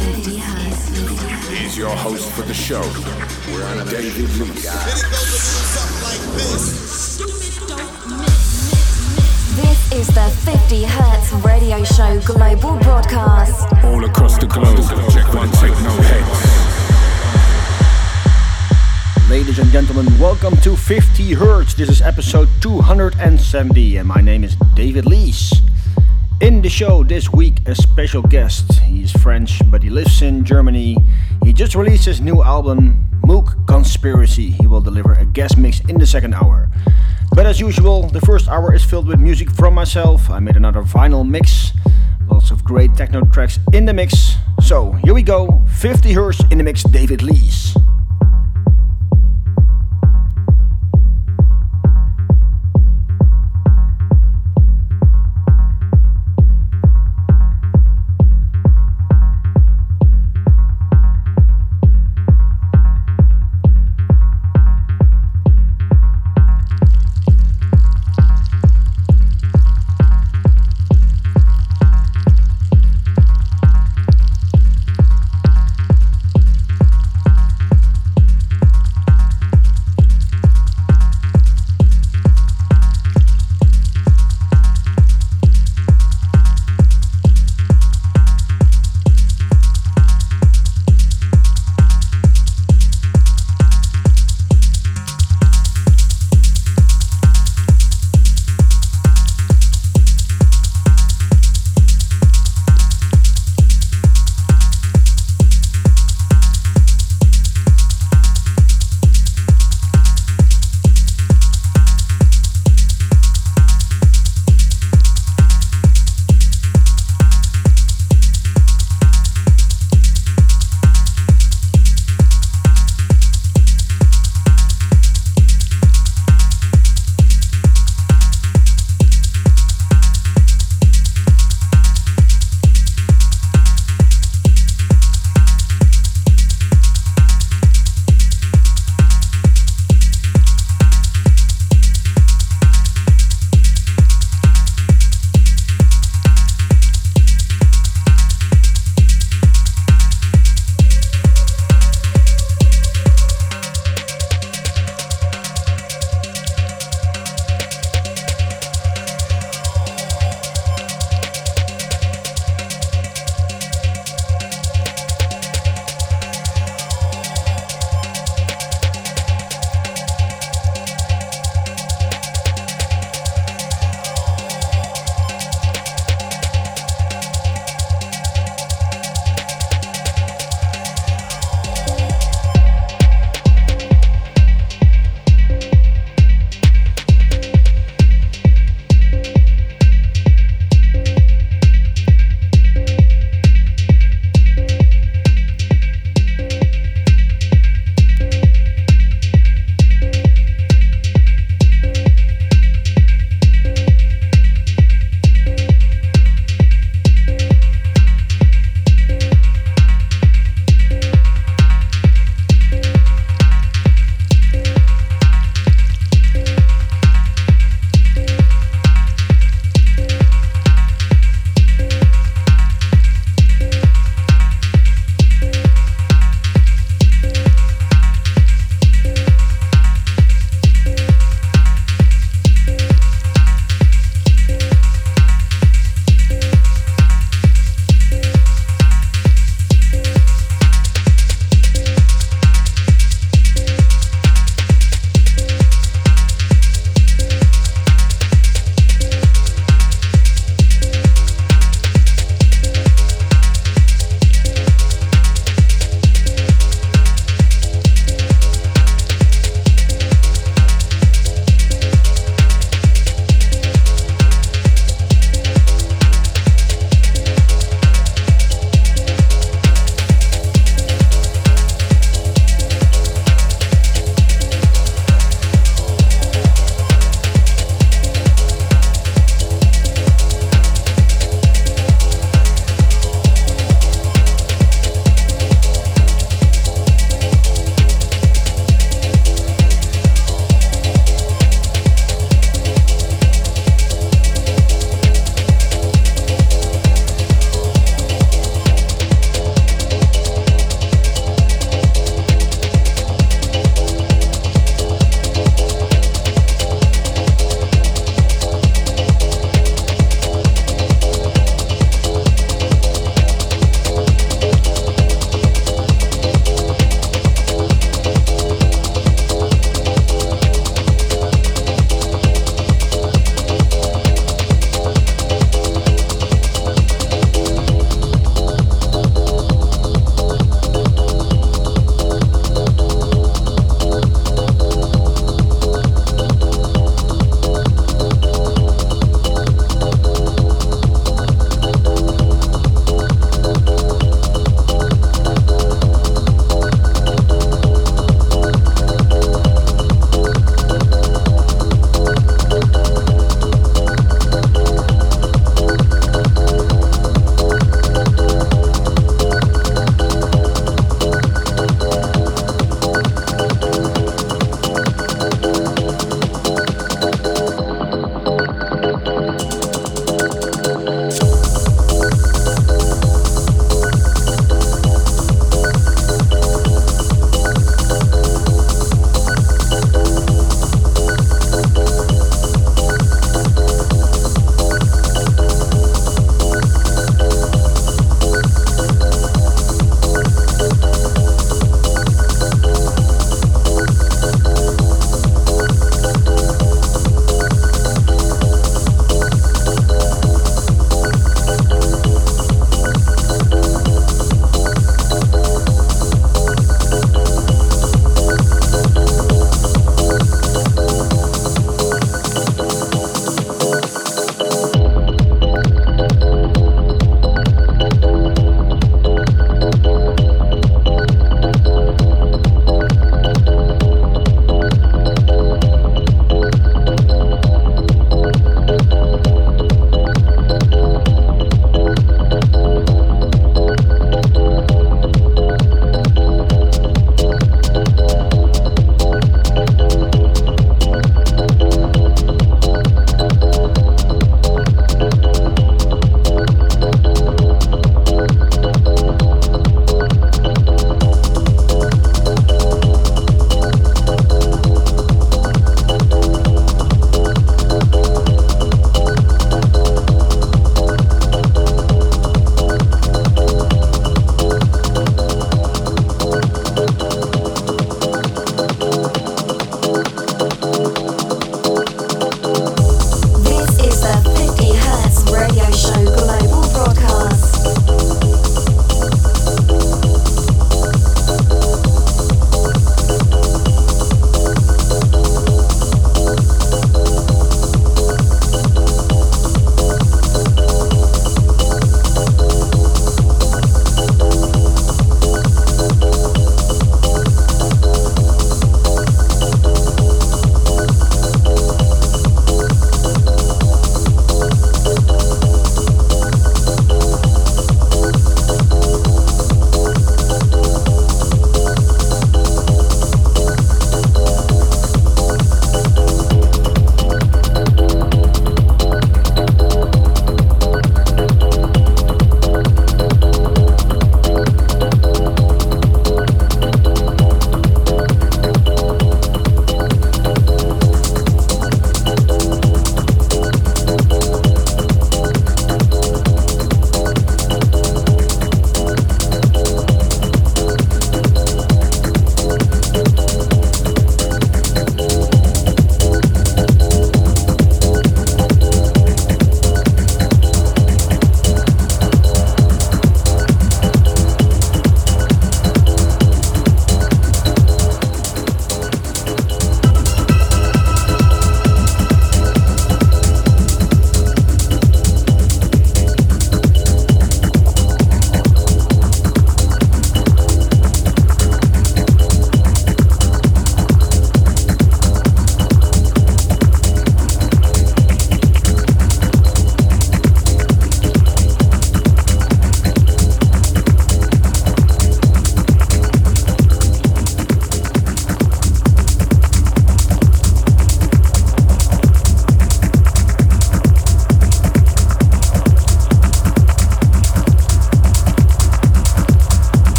He's your host for the show, We're on David Lee. This is the 50 Hertz radio show global broadcast. All across the globe, check one, take no heads. Ladies and gentlemen, welcome to 50 Hertz. This is episode 270, and my name is David Lees. In the show this week, a special guest. He is French, but he lives in Germany. He just released his new album, Mook Conspiracy. He will deliver a guest mix in the second hour. But as usual, the first hour is filled with music from myself. I made another vinyl mix. Lots of great techno tracks in the mix. So here we go 50 Hertz in the mix, David Lees.